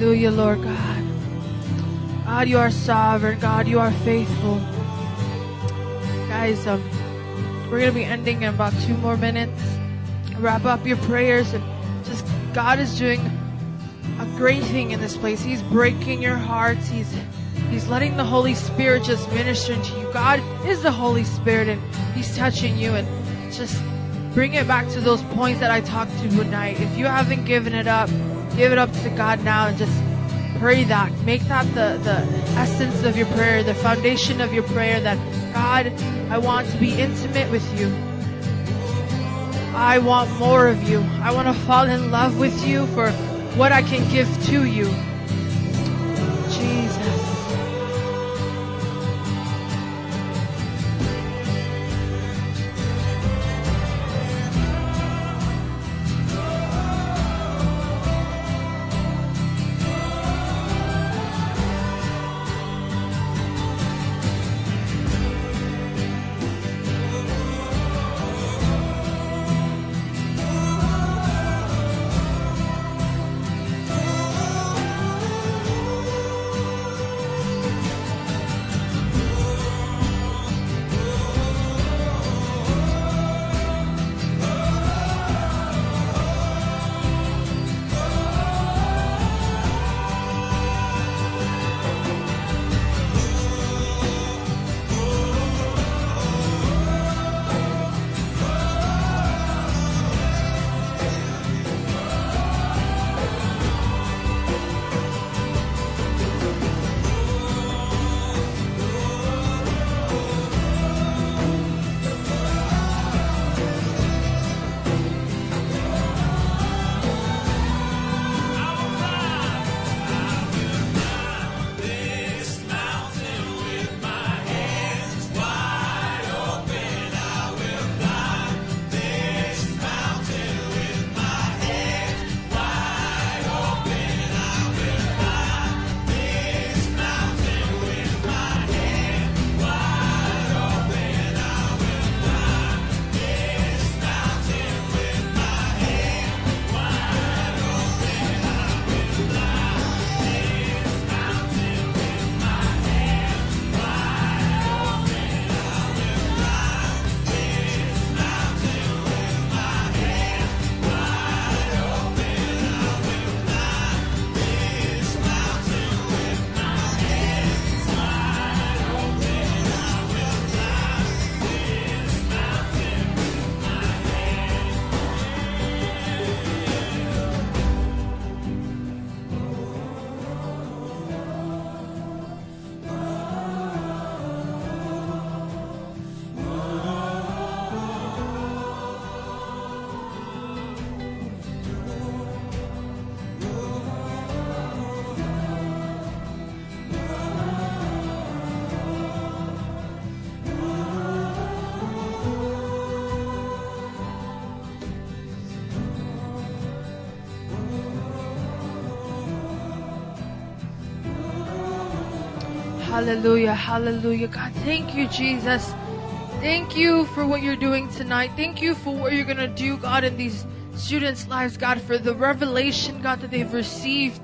A: Hallelujah, Lord God. God, you are sovereign. God, you are faithful. Guys, um, we're gonna be ending in about two more minutes. Wrap up your prayers and just God is doing a great thing in this place. He's breaking your hearts. He's He's letting the Holy Spirit just minister into you. God is the Holy Spirit and He's touching you and just bring it back to those points that I talked to tonight. If you haven't given it up, give it up to God now and just pray that. Make that the, the essence of your prayer, the foundation of your prayer that God, I want to be intimate with you. I want more of you. I want to fall in love with you for what I can give to you. Hallelujah, hallelujah. God, thank you, Jesus. Thank you for what you're doing tonight. Thank you for what you're going to do, God, in these students' lives, God, for the revelation, God, that they've received.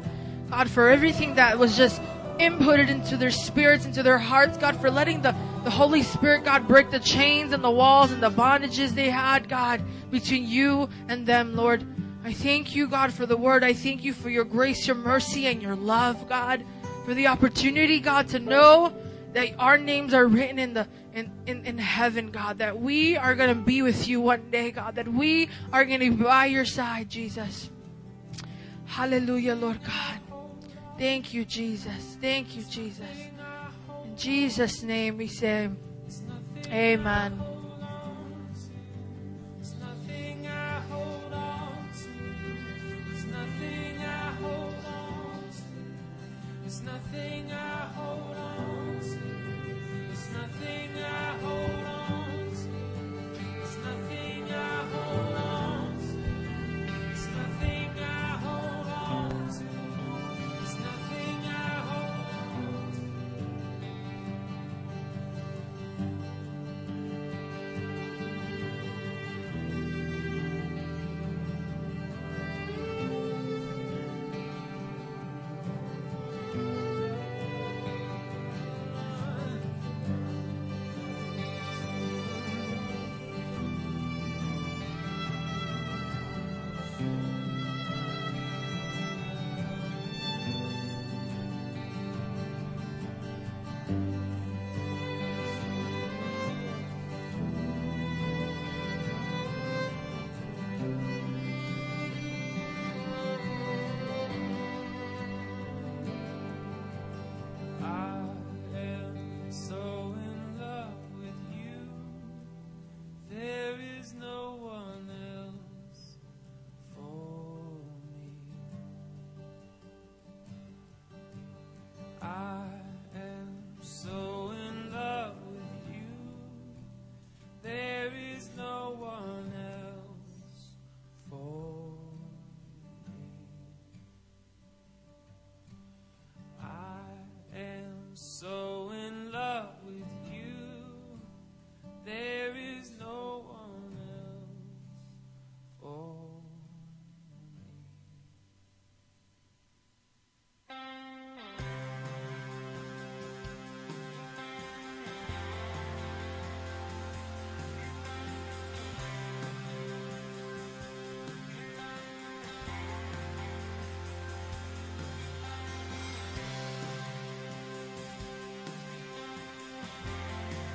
A: God, for everything that was just inputted into their spirits, into their hearts, God, for letting the, the Holy Spirit, God, break the chains and the walls and the bondages they had, God, between you and them, Lord. I thank you, God, for the word. I thank you for your grace, your mercy, and your love, God, for the opportunity, God, to know that our names are written in the in, in, in heaven, God, that we are gonna be with you one day, God, that we are gonna be by your side, Jesus. Hallelujah, Lord God. Thank you, Jesus. Thank you, Jesus. In Jesus' name we say, Amen.